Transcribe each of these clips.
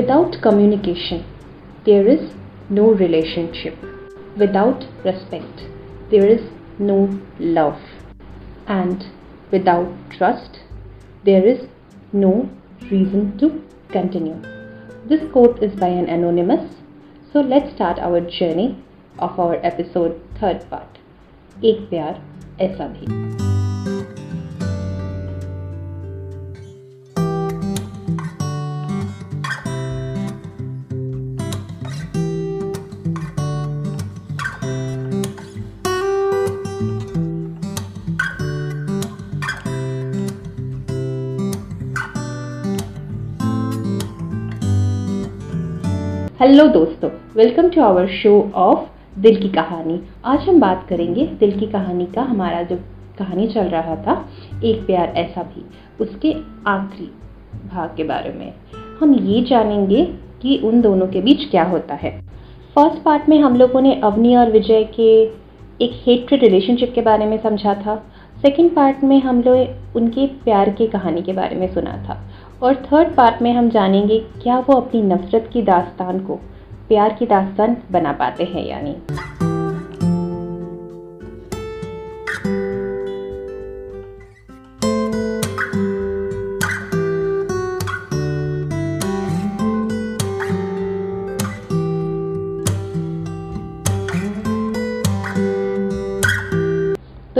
Without communication, there is no relationship. Without respect, there is no love. And without trust, there is no reason to continue. This quote is by an anonymous. So let's start our journey of our episode third part. एक प्यार ऐसा भी hello दोस्तों welcome to our show of दिल की कहानी। आज हम बात करेंगे दिल की कहानी का। हमारा जो कहानी चल रहा था, एक प्यार ऐसा भी, उसके आखिरी भाग के बारे में। हम ये जानेंगे कि उन दोनों के बीच क्या होता है। फ़र्स्ट पार्ट में हम लोगों ने अवनी और विजय के एक हेट्रेड रिलेशनशिप के बारे में समझा था। सेकेंड पार्ट में हम लोग उनके प्यार की कहानी के बारे में सुना था। और थर्ड पार्ट में हम जानेंगे क्या वो अपनी नफ़रत की दास्तान को, प्यार की दास्तान बना पाते हैं, यानी।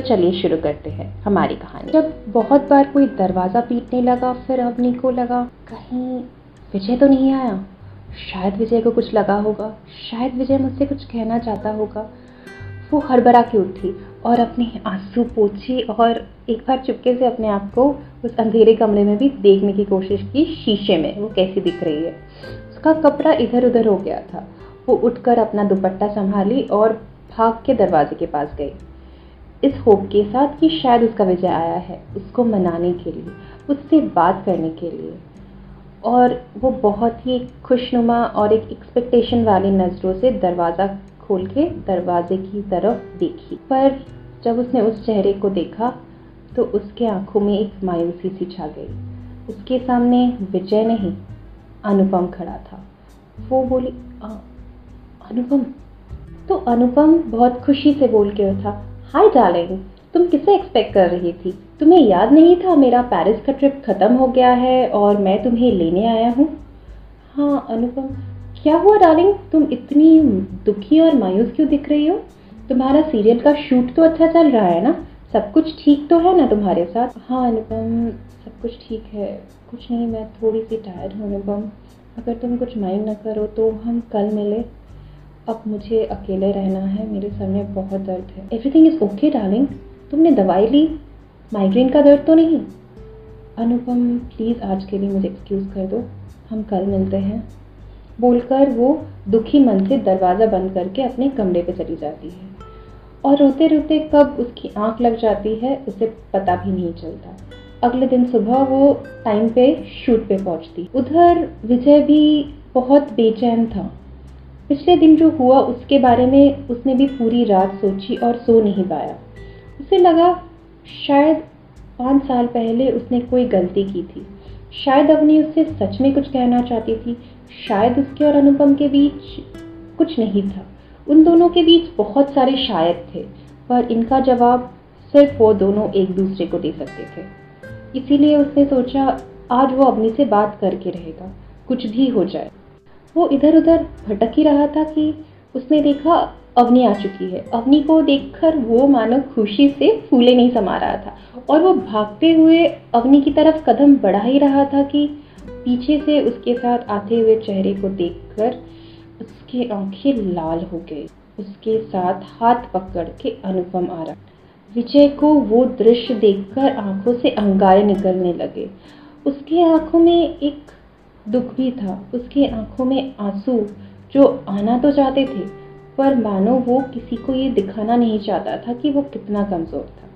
तो चलिए शुरू करते हैं हमारी कहानी। जब बहुत बार कोई दरवाज़ा पीटने लगा, फिर अवनी को लगा, कहीं विजय तो नहीं आया? शायद विजय को कुछ लगा होगा, शायद विजय मुझसे कुछ कहना चाहता होगा। वो हड़बड़ा के उठी और अपने आँसू पोछे और एक बार चुपके से अपने आप को उस अंधेरे कमरे में भी देखने की कोशिश की शीशे में, वो कैसी दिख रही है। उसका कपड़ा इधर उधर हो गया था। वो उठकर अपना दुपट्टा संभाली और भाग के दरवाजे के पास गई। इस होप के साथ कि शायद उसका विजय आया है उसको मनाने के लिए, उससे बात करने के लिए। और वो बहुत ही खुशनुमा और एक एक्सपेक्टेशन वाली नज़रों से दरवाज़ा खोल के दरवाजे की तरफ़ देखी। पर जब उसने उस चेहरे को देखा तो उसके आँखों में एक मायूसी सी छा गई। उसके सामने विजय नहीं, अनुपम खड़ा था। वो बोली अनुपम? तो अनुपम बहुत खुशी से बोल के उठा। हाय डार्लिंग, तुम किसे एक्सपेक्ट कर रही थी? तुम्हें याद नहीं था मेरा पेरिस का ट्रिप ख़त्म हो गया है और मैं तुम्हें लेने आया हूँ? हाँ अनुपम क्या हुआ डार्लिंग? तुम इतनी दुखी और मायूस क्यों दिख रही हो? तुम्हारा सीरियल का शूट तो अच्छा चल रहा है ना? सब कुछ ठीक तो है ना तुम्हारे साथ? हाँ अनुपम सब कुछ ठीक है। कुछ नहीं, मैं थोड़ी सी टायर्ड हूँ अनुपम अगर तुम कुछ माइंड ना करो तो हम कल मिले। अब मुझे अकेले रहना है, मेरे सर में बहुत दर्द है। एवरीथिंग इज़ ओके डार्लिंग तुमने दवाई ली? माइग्रेन का दर्द तो नहीं? अनुपम प्लीज़ आज के लिए मुझे एक्सक्यूज़ कर दो। हम कल मिलते हैं। बोलकर वो दुखी मन से दरवाज़ा बंद करके अपने कमरे पे चली जाती है। और रोते रोते कब उसकी आँख लग जाती है, उसे पता भी नहीं चलता। अगले दिन सुबह वो टाइम पे शूट पे पहुँचती। उधर विजय भी बहुत बेचैन था। पिछले दिन जो हुआ, उसके बारे में उसने भी पूरी रात सोची और सो नहीं पाया। उसे लगा शायद पाँच साल पहले उसने कोई गलती की थी। शायद अवनी उससे सच में कुछ कहना चाहती थी। शायद उसके और अनुपम के बीच कुछ नहीं था। उन दोनों के बीच बहुत सारे शायद थे, पर इनका जवाब सिर्फ़ वो दोनों एक दूसरे को दे सकते थे। इसीलिए उसने सोचा, आज वो अपनी से बात करके रहेगा। कुछ भी हो जाए। वो इधर उधर भटक ही रहा था कि उसने देखा अवनी आ चुकी है। अवनी को देखकर वो मानो खुशी से फूले नहीं समा रहा था और वो भागते हुए अवनी की तरफ़ कदम बढ़ा ही रहा था कि पीछे से उसके साथ आते हुए चेहरे को देखकर उसके आँखें लाल हो गई। उसके साथ हाथ पकड़ के अनुपम आ रहा। विजय को वो दृश्य देखकर आँखों से अंगारे निकलने लगे। उसके आँखों में एक दुख भी था। उसकी आँखों में आँसू जो आना तो चाहते थे, पर मानो वो किसी को ये दिखाना नहीं चाहता था कि वो कितना कमज़ोर था।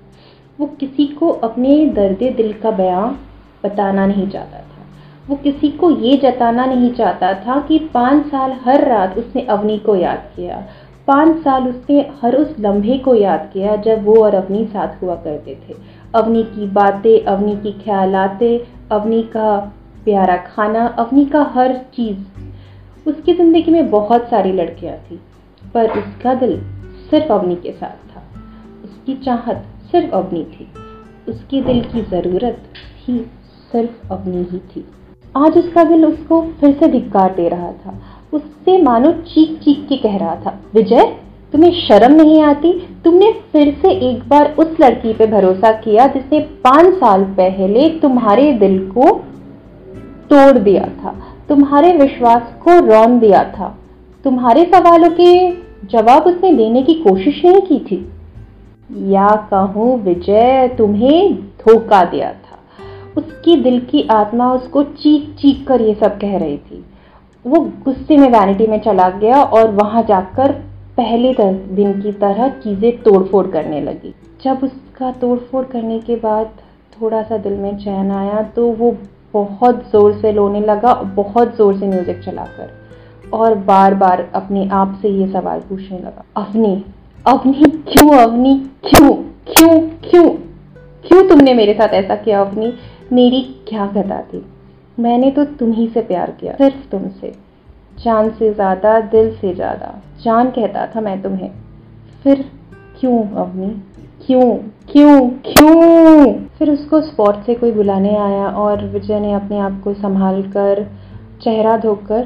वो किसी को अपने दर्द दिल का बयां बताना नहीं चाहता था। वो किसी को ये जताना नहीं चाहता था कि पाँच साल हर रात उसने अवनी को याद किया। पाँच साल उसने हर उस लम्हे को याद किया जब वो और अवनी साथ हुआ करते थे। अवनी की बातें, अवनी की ख्यालातें, अवनी का प्यारा खाना अवनी का हर चीज़। उसकी ज़िंदगी में बहुत सारी लड़कियाँ थी, पर उसका दिल सिर्फ़ अवनी के साथ था। उसकी चाहत सिर्फ़ अवनी थी। उसकी दिल की ज़रूरत ही सिर्फ़ अवनी ही थी। आज उसका दिल उसको फिर से धिक्कार दे रहा था। उससे मानो चीख चीख के कह रहा था, विजय, तुम्हें शर्म नहीं आती? तुमने फिर से एक बार उस लड़की पे भरोसा किया जिसने पाँच साल पहले तुम्हारे दिल को तोड़ दिया था। तुम्हारे विश्वास को रौन दिया था। तुम्हारे सवालों के जवाब उसने देने की कोशिश नहीं की थी। या कहूँ, विजय, तुम्हें धोखा दिया था। उसकी दिल की आत्मा उसको चीख चीख कर ये सब कह रही थी। वो गुस्से में वैनिटी में चला गया और वहाँ जाकर पहले दिन की तरह चीज़ें तोड़फोड़ करने लगी। जब उसका तोड़फोड़ करने के बाद थोड़ा सा दिल में चैन आया तो वो बहुत ज़ोर से रोने लगा बहुत ज़ोर से म्यूज़िक चलाकर और बार बार अपने आप से ये सवाल पूछने लगा, अवनी अवनी, क्यों अवनी? क्यों? क्यों? क्यों? क्यों तुमने मेरे साथ ऐसा किया अवनी? मेरी क्या गदा थी? मैंने तो तुम ही से प्यार किया, सिर्फ़ तुमसे। जान से ज़्यादा, दिल से ज़्यादा। जान कहता था मैं तुम्हें। फिर क्यों अवनी? क्यों? क्यों? क्यों? फिर उसको स्पॉट से कोई बुलाने आया और विजय ने अपने आप को संभाल कर चेहरा धोकर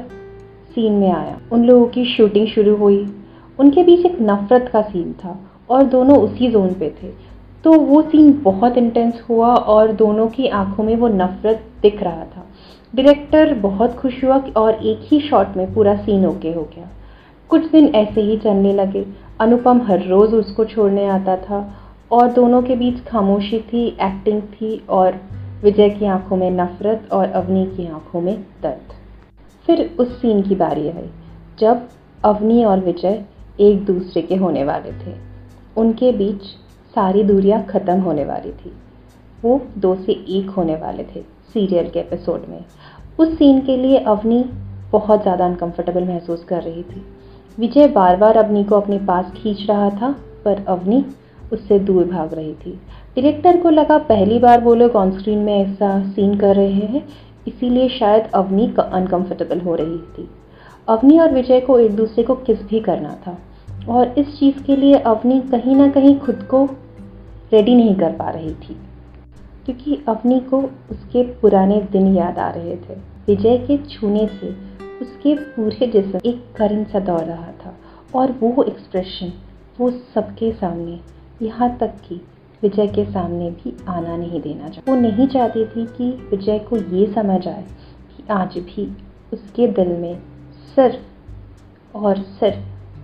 सीन में आया। उन लोगों की शूटिंग शुरू हुई। उनके बीच एक नफरत का सीन था और दोनों उसी जोन पे थे। तो वो सीन बहुत इंटेंस हुआ और दोनों की आँखों में वो नफरत दिख रहा था। डायरेक्टर बहुत खुश हुआ और एक ही शॉट में पूरा सीन ओके हो गया। कुछ दिन ऐसे ही चलने लगे। अनुपम हर रोज़ उसको छोड़ने आता था और दोनों के बीच खामोशी थी एक्टिंग थी और विजय की आँखों में नफरत और अवनी की आँखों में दर्द। फिर उस सीन की बारी आई, जब अवनी और विजय एक दूसरे के होने वाले थे। उनके बीच सारी दूरियाँ ख़त्म होने वाली थी। वो दो से एक होने वाले थे सीरियल के एपिसोड में। उस सीन के लिए अवनी बहुत ज़्यादा अनकंफर्टेबल महसूस कर रही थी। विजय बार बार अवनी को अपने पास खींच रहा था, पर अवनी उससे दूर भाग रही थी। डायरेक्टर को लगा पहली बार वो लोग ऑन स्क्रीन में ऐसा सीन कर रहे हैं, इसीलिए शायद अवनी अनकंफर्टेबल हो रही थी। अवनी और विजय को एक दूसरे को किस भी करना था। और इस चीज़ के लिए अवनी कहीं ना कहीं खुद को रेडी नहीं कर पा रही थी। क्योंकि अवनी को उसके पुराने दिन याद आ रहे थे। विजय के छूने से उसके पूरे जिसम एक करंट सा दौड़ रहा था। और वो एक्सप्रेशन वो सबके सामने यहाँ तक कि विजय के सामने भी आना नहीं देना चाहती। वो नहीं चाहती थी कि विजय को ये समझ आए कि आज भी उसके दिल में सिर्फ़ और सिर्फ़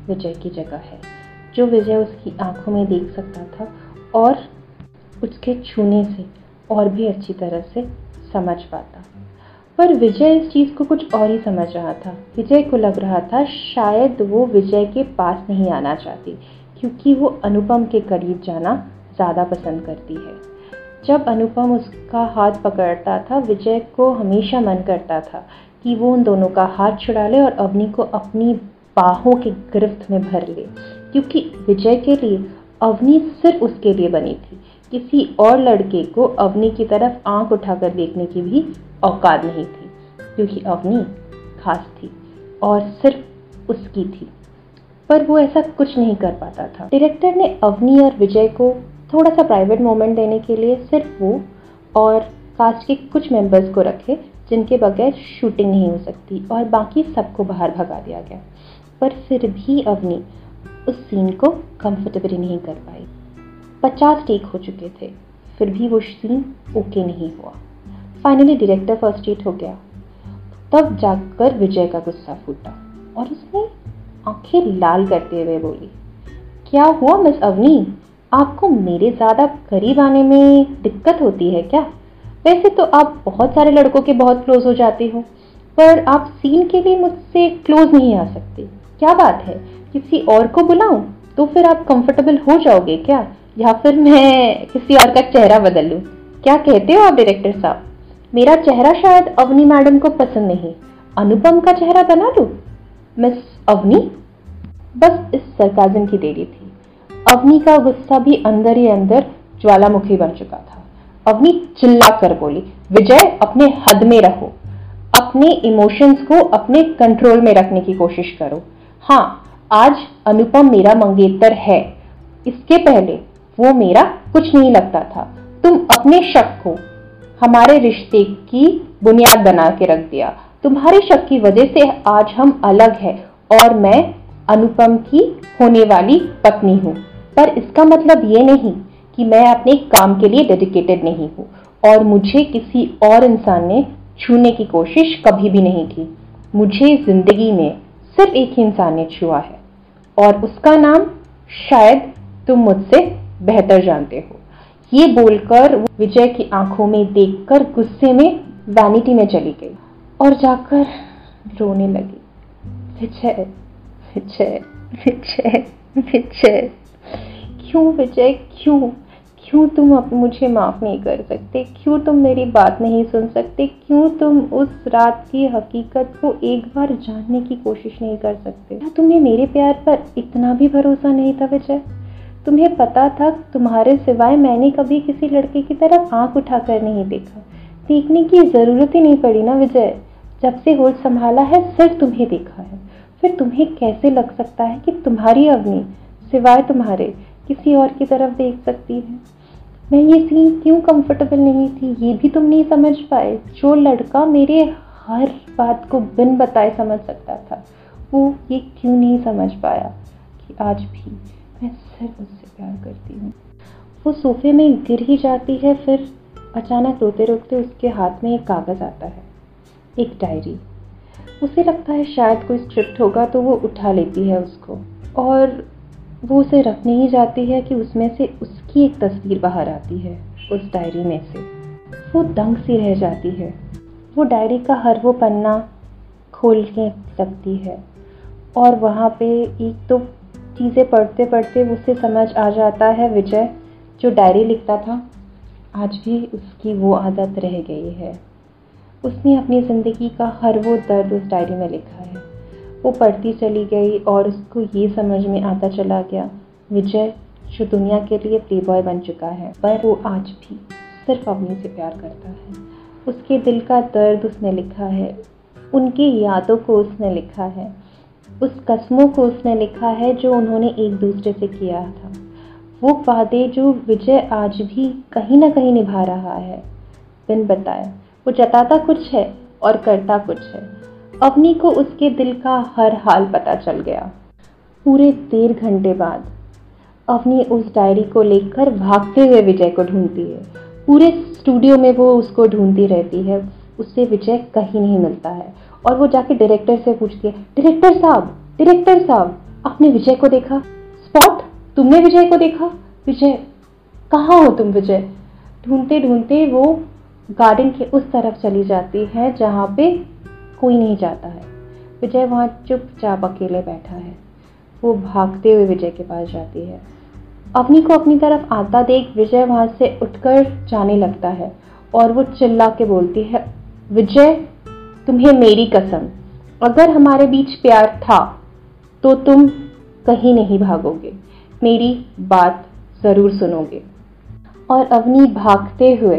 विजय की जगह है। जो विजय उसकी आँखों में देख सकता था और उसके छूने से और भी अच्छी तरह से समझ पाता। पर विजय इस चीज़ को कुछ और ही समझ रहा था। विजय को लग रहा था शायद वो विजय के पास नहीं आना चाहती। क्योंकि वो अनुपम के करीब जाना ज़्यादा पसंद करती है। जब अनुपम उसका हाथ पकड़ता था, विजय को हमेशा मन करता था कि वो उन दोनों का हाथ छुड़ा ले और अवनी को अपनी बाहों के गिरफ्त में भर ले। क्योंकि विजय के लिए अवनी सिर्फ़ उसके लिए बनी थी। किसी और लड़के को अवनी की तरफ़ आँख उठाकर देखने की भी औकात नहीं थी, क्योंकि अवनी खास थी और सिर्फ़ उसकी थी। पर वो ऐसा कुछ नहीं कर पाता था। डायरेक्टर ने अवनी और विजय को थोड़ा सा प्राइवेट मोमेंट देने के लिए सिर्फ़ वो और कास्ट के कुछ मेंबर्स को रखे, जिनके बगैर शूटिंग नहीं हो सकती और बाकी सबको बाहर भगा दिया गया। पर फिर भी अवनी उस सीन को कंफर्टेबली नहीं कर पाई। पचास टेक हो चुके थे, फिर भी वो सीन ओके नहीं हुआ। फाइनली डायरेक्टर फर्स्ट्रेट हो गया। तब जाकर विजय का गुस्सा फूटा और उसने आँखें लाल करते हुए बोली, क्या हुआ, मिस अवनी? आपको मेरे ज़्यादा करीब आने में दिक्कत होती है क्या? वैसे तो आप बहुत सारे लड़कों के बहुत क्लोज हो जाते हो, पर आप सीन के लिए मुझसे क्लोज नहीं आ सकते। क्या बात है? किसी और को बुलाऊं तो फिर आप कंफर्टेबल हो जाओगे क्या? या फिर मैं किसी और का चेहरा बदल लूँ? क्या कहते हो आप डायरेक्टर साहब? मेरा चेहरा शायद अवनी मैडम को पसंद नहीं। अनुपम का चेहरा बना लूँ? मिस अवनी? बस इस सरकाजम की देरी थी। अवनी का गुस्सा भी अंदर ही अंदर ज्वालामुखी बन चुका था। अवनी चिल्ला कर बोली, विजय, अपने हद में रहो। अपने इमोशंस को अपने कंट्रोल में रखने की कोशिश करो। हाँ आज अनुपम मेरा मंगेतर है। इसके पहले वो मेरा कुछ नहीं लगता था। तुम अपने शक को, हमारे रिश्ते की बुनियाद बना के रख दिया। तुम्हारे शक की वजह से आज हम अलग हैं और मैं अनुपम की होने वाली पत्नी हूँ। पर इसका मतलब ये नहीं कि मैं अपने काम के लिए डेडिकेटेड नहीं हूँ और मुझे किसी और इंसान ने छूने की कोशिश कभी भी नहीं की। मुझे ज़िंदगी में सिर्फ़ एक ही इंसान ने छुआ है और उसका नाम शायद तुम मुझसे बेहतर जानते हो। ये बोलकर विजय की आँखों में देखकर गुस्से में वैनिटी में चली गई। और जाकर रोने लगी। विजय विजय विजय विजय। क्यों विजय? क्यों? क्यों तुम अब मुझे माफ़ नहीं कर सकते? क्यों तुम मेरी बात नहीं सुन सकते? क्यों तुम उस रात की हकीकत को एक बार जानने की कोशिश नहीं कर सकते? क्या तुम्हें मेरे प्यार पर इतना भी भरोसा नहीं था विजय? तुम्हें पता था, तुम्हारे सिवाय मैंने कभी किसी लड़के की तरफ़ आँख उठाकर नहीं देखा। देखने की ज़रूरत ही नहीं पड़ी ना, विजय। जब से होश संभाला है, सिर्फ़ तुम्हें देखा है। फिर तुम्हें कैसे लग सकता है कि तुम्हारी अवनी सिवाय तुम्हारे किसी और की तरफ़ देख सकती है? मैं ये सीन क्यों कंफर्टेबल नहीं थी, ये भी तुम नहीं समझ पाए। जो लड़का मेरे हर बात को बिन बताए समझ सकता था, वो ये क्यों नहीं समझ पाया कि आज भी मैं सिर्फ़ उससे प्यार करती हूँ। वो सोफे में गिर ही जाती है, फिर अचानक रोते रोते उसके हाथ में एक कागज़ आता है, एक डायरी। उसे लगता है शायद कोई स्क्रिप्ट होगा तो वो उठा लेती है उसको, और वो उसे रखने ही जाती है कि उसमें से उसकी एक तस्वीर बाहर आती है, उस डायरी में से। वो दंग सी रह जाती है। वो डायरी का हर वो पन्ना खोल के सकती है, और वहाँ पे एक तो चीज़ें पढ़ते पढ़ते उसे समझ आ जाता है विजय, जो डायरी लिखता था। आज भी उसकी वो आदत रह गई है। उसने अपनी ज़िंदगी का हर वो दर्द उस डायरी में लिखा है। वो पढ़ती चली गई और उसको ये समझ में आता चला गया, विजय जो दुनिया के लिए प्ले बॉय बन चुका है, पर वो आज भी सिर्फ़ अवनी से प्यार करता है। उसके दिल का दर्द उसने लिखा है, उनकी यादों को उसने लिखा है, उस कस्मों को उसने लिखा है जो उन्होंने एक दूसरे से किया था। वो वादे जो विजय आज भी कहीं ना कहीं निभा रहा है। बिन बताए, वो जताता कुछ है और करता कुछ है। अवनी को उसके दिल का हर हाल पता चल गया। पूरे डेढ़ घंटे बाद, अवनी उस डायरी को लेकर भागते हुए विजय को ढूंढती है। पूरे स्टूडियो में वो उसको ढूंढती रहती है। उससे विजय कहीं नहीं मिलता है और वो जाके डायरेक्टर से पूछती है डायरेक्टर साहब डायरेक्टर साहब, आपने विजय को देखा? तुमने विजय को देखा? विजय, कहाँ हो तुम विजय? ढूंढते ढूंढते वो गार्डन के उस तरफ़ चली जाती है जहाँ पे कोई नहीं जाता है। विजय वहाँ चुपचाप अकेले बैठा है। वो भागते हुए विजय के पास जाती है। अपनी को अपनी तरफ़ आता देख विजय वहाँ से उठकर जाने लगता है और वो चिल्ला के बोलती है, विजय, तुम्हें मेरी कसम। अगर हमारे बीच प्यार था तो तुम कहीं नहीं भागोगे। मेरी बात ज़रूर सुनोगे। और अवनी भागते हुए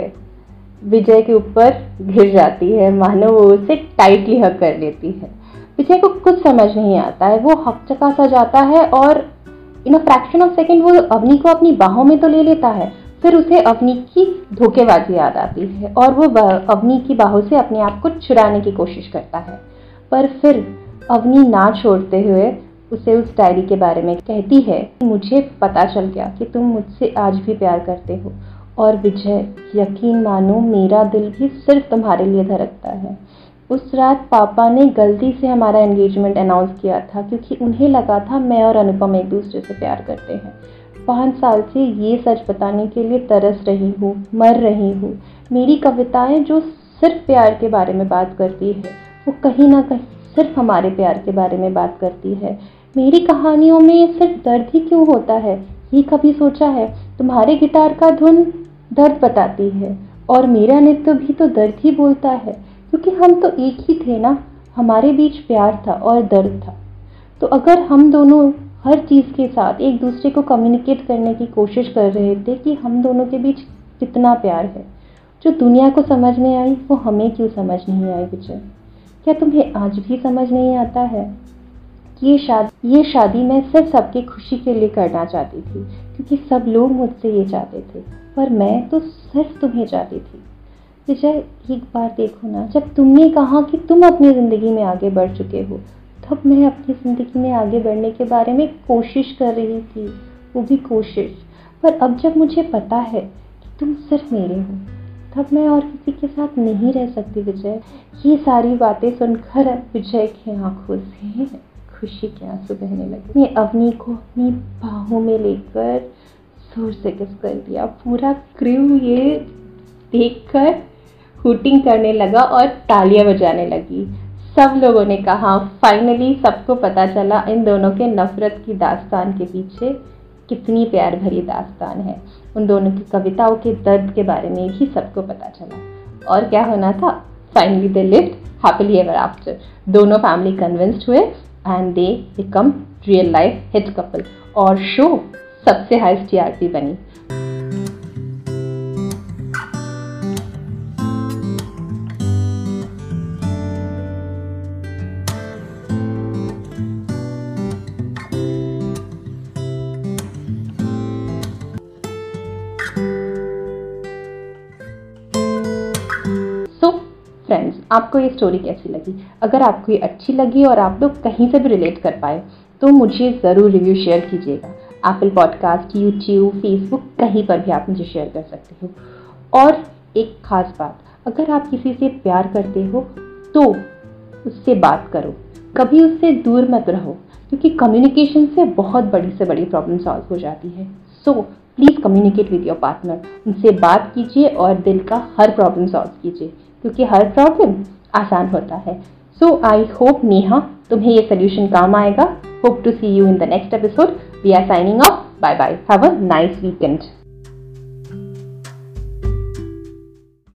विजय के ऊपर गिर जाती है। मानो वो उसे टाइटली हक कर लेती है। विजय को कुछ समझ नहीं आता है। वो हक चका सा जाता है और in a fraction of second वो अवनी को अपनी बाहों में तो ले लेता है। फिर उसे अवनी की धोखेबाजी याद आती है और वो अवनी की बाहों से अपने आप को छुड़ाने की कोशिश करता है। पर फिर अवनी ना छोड़ते हुए उसे उस डायरी के बारे में कहती है, मुझे पता चल गया कि तुम मुझसे आज भी प्यार करते हो और विजय, यकीन मानो मेरा दिल भी सिर्फ़ तुम्हारे लिए धड़कता है। उस रात पापा ने गलती से हमारा एंगेजमेंट अनाउंस किया था क्योंकि उन्हें लगा था मैं और अनुपम एक दूसरे से प्यार करते हैं। पाँच साल से ये सच बताने के लिए तरस रही हूँ, मर रही हूँ। मेरी कविताएँ जो सिर्फ़ प्यार के बारे में बात करती है, वो कहीं ना कहीं सिर्फ़ हमारे प्यार के बारे में बात करती है। मेरी कहानियों में सिर्फ़ दर्द ही क्यों होता है? ये कभी सोचा है? तुम्हारे गिटार का धुन दर्द बताती है, और मेरा नृत्य भी तो दर्द ही बोलता है, क्योंकि हम तो एक ही थे ना। हमारे बीच प्यार था और दर्द था। तो अगर हम दोनों हर चीज़ के साथ एक दूसरे को कम्युनिकेट करने की कोशिश कर रहे थे कि हम दोनों के बीच कितना प्यार है, जो दुनिया को समझ में आई, वो हमें क्यों समझ नहीं आई, विजय? क्या तुम्हें आज भी समझ नहीं आता है ये शादी ये शादी मैं सिर्फ़ सबकी खुशी के लिए करना चाहती थी, क्योंकि सब लोग मुझसे ये चाहते थे, पर मैं तो सिर्फ़ तुम्हें चाहती थी। विजय, एक बार देखो ना, जब तुमने कहा कि तुम अपनी ज़िंदगी में आगे बढ़ चुके हो, तब मैं अपनी ज़िंदगी में आगे बढ़ने के बारे में कोशिश कर रही थी, वो भी कोशिश, पर अब जब मुझे पता है कि तुम सिर्फ़ मेरे हो तब मैं और किसी के साथ नहीं रह सकती विजय। ये सारी बातें सुनकर विजय की आँखों से खुशी के आँसू बहने लगे। मैं अवनी को अपनी बाहों में लेकर ज़ोर से किस कर दिया। पूरा क्रू ये देखकर हुटिंग करने लगा और तालियाँ बजाने लगी। सब लोगों ने कहा फाइनली सबको पता चला इन दोनों के नफरत की दास्तान के पीछे कितनी प्यार भरी दास्तान है। उन दोनों की कविताओं के दर्द के बारे में भी सबको पता चला। और क्या होना था? Finally they lived happily ever after दोनों फैमिली कन्विंस्ड हुए and they become real life hit couple और शो सबसे हाइस्ट टी बनी। आपको ये स्टोरी कैसी लगी? अगर आपको ये अच्छी लगी और आप लोग कहीं से भी रिलेट कर पाए तो मुझे ज़रूर रिव्यू शेयर कीजिएगा। एप्पल पॉडकास्ट यूट्यूब फेसबुक कहीं पर भी आप मुझे शेयर कर सकते हो। और एक ख़ास बात, अगर आप किसी से प्यार करते हो तो उससे बात करो। कभी उससे दूर मत रहो, क्योंकि कम्युनिकेशन से बहुत बड़ी से बड़ी प्रॉब्लम सॉल्व हो जाती है। So please communicate with your partner उनसे बात कीजिए और दिल का हर प्रॉब्लम सॉल्व कीजिए। क्योंकि हर प्रॉब्लम आसान होता है। सो आई होप नेहा तुम्हें ये सोल्यूशन काम आएगा। Hope to see you in the next episode we are signing off bye bye have a nice weekend